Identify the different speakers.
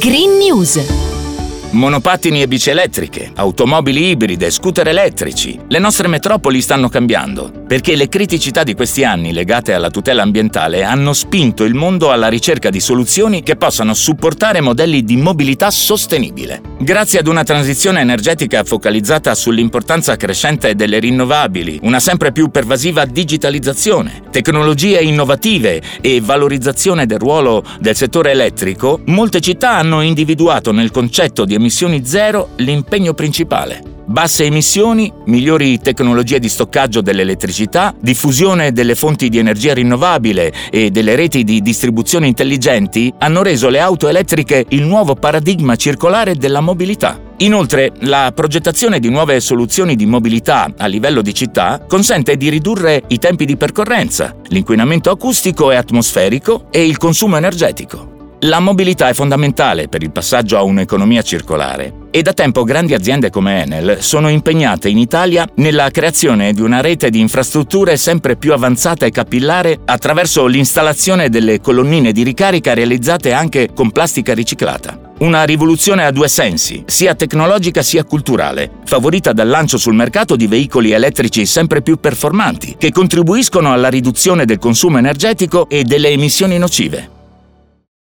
Speaker 1: Green News
Speaker 2: Monopattini e bici elettriche, automobili ibride, scooter elettrici. Le nostre metropoli stanno cambiando, perché le criticità di questi anni legate alla tutela ambientale hanno spinto il mondo alla ricerca di soluzioni che possano supportare modelli di mobilità sostenibile. Grazie ad una transizione energetica focalizzata sull'importanza crescente delle rinnovabili, una sempre più pervasiva digitalizzazione, tecnologie innovative e valorizzazione del ruolo del settore elettrico, molte città hanno individuato nel concetto di emissioni zero l'impegno principale. Basse emissioni, migliori tecnologie di stoccaggio dell'elettricità, diffusione delle fonti di energia rinnovabile e delle reti di distribuzione intelligenti hanno reso le auto elettriche il nuovo paradigma circolare della mobilità. Inoltre, la progettazione di nuove soluzioni di mobilità a livello di città consente di ridurre i tempi di percorrenza, l'inquinamento acustico e atmosferico e il consumo energetico. La mobilità è fondamentale per il passaggio a un'economia circolare e da tempo grandi aziende come Enel sono impegnate in Italia nella creazione di una rete di infrastrutture sempre più avanzata e capillare attraverso l'installazione delle colonnine di ricarica realizzate anche con plastica riciclata. Una rivoluzione a due sensi, sia tecnologica sia culturale, favorita dal lancio sul mercato di veicoli elettrici sempre più performanti, che contribuiscono alla riduzione del consumo energetico e delle emissioni nocive.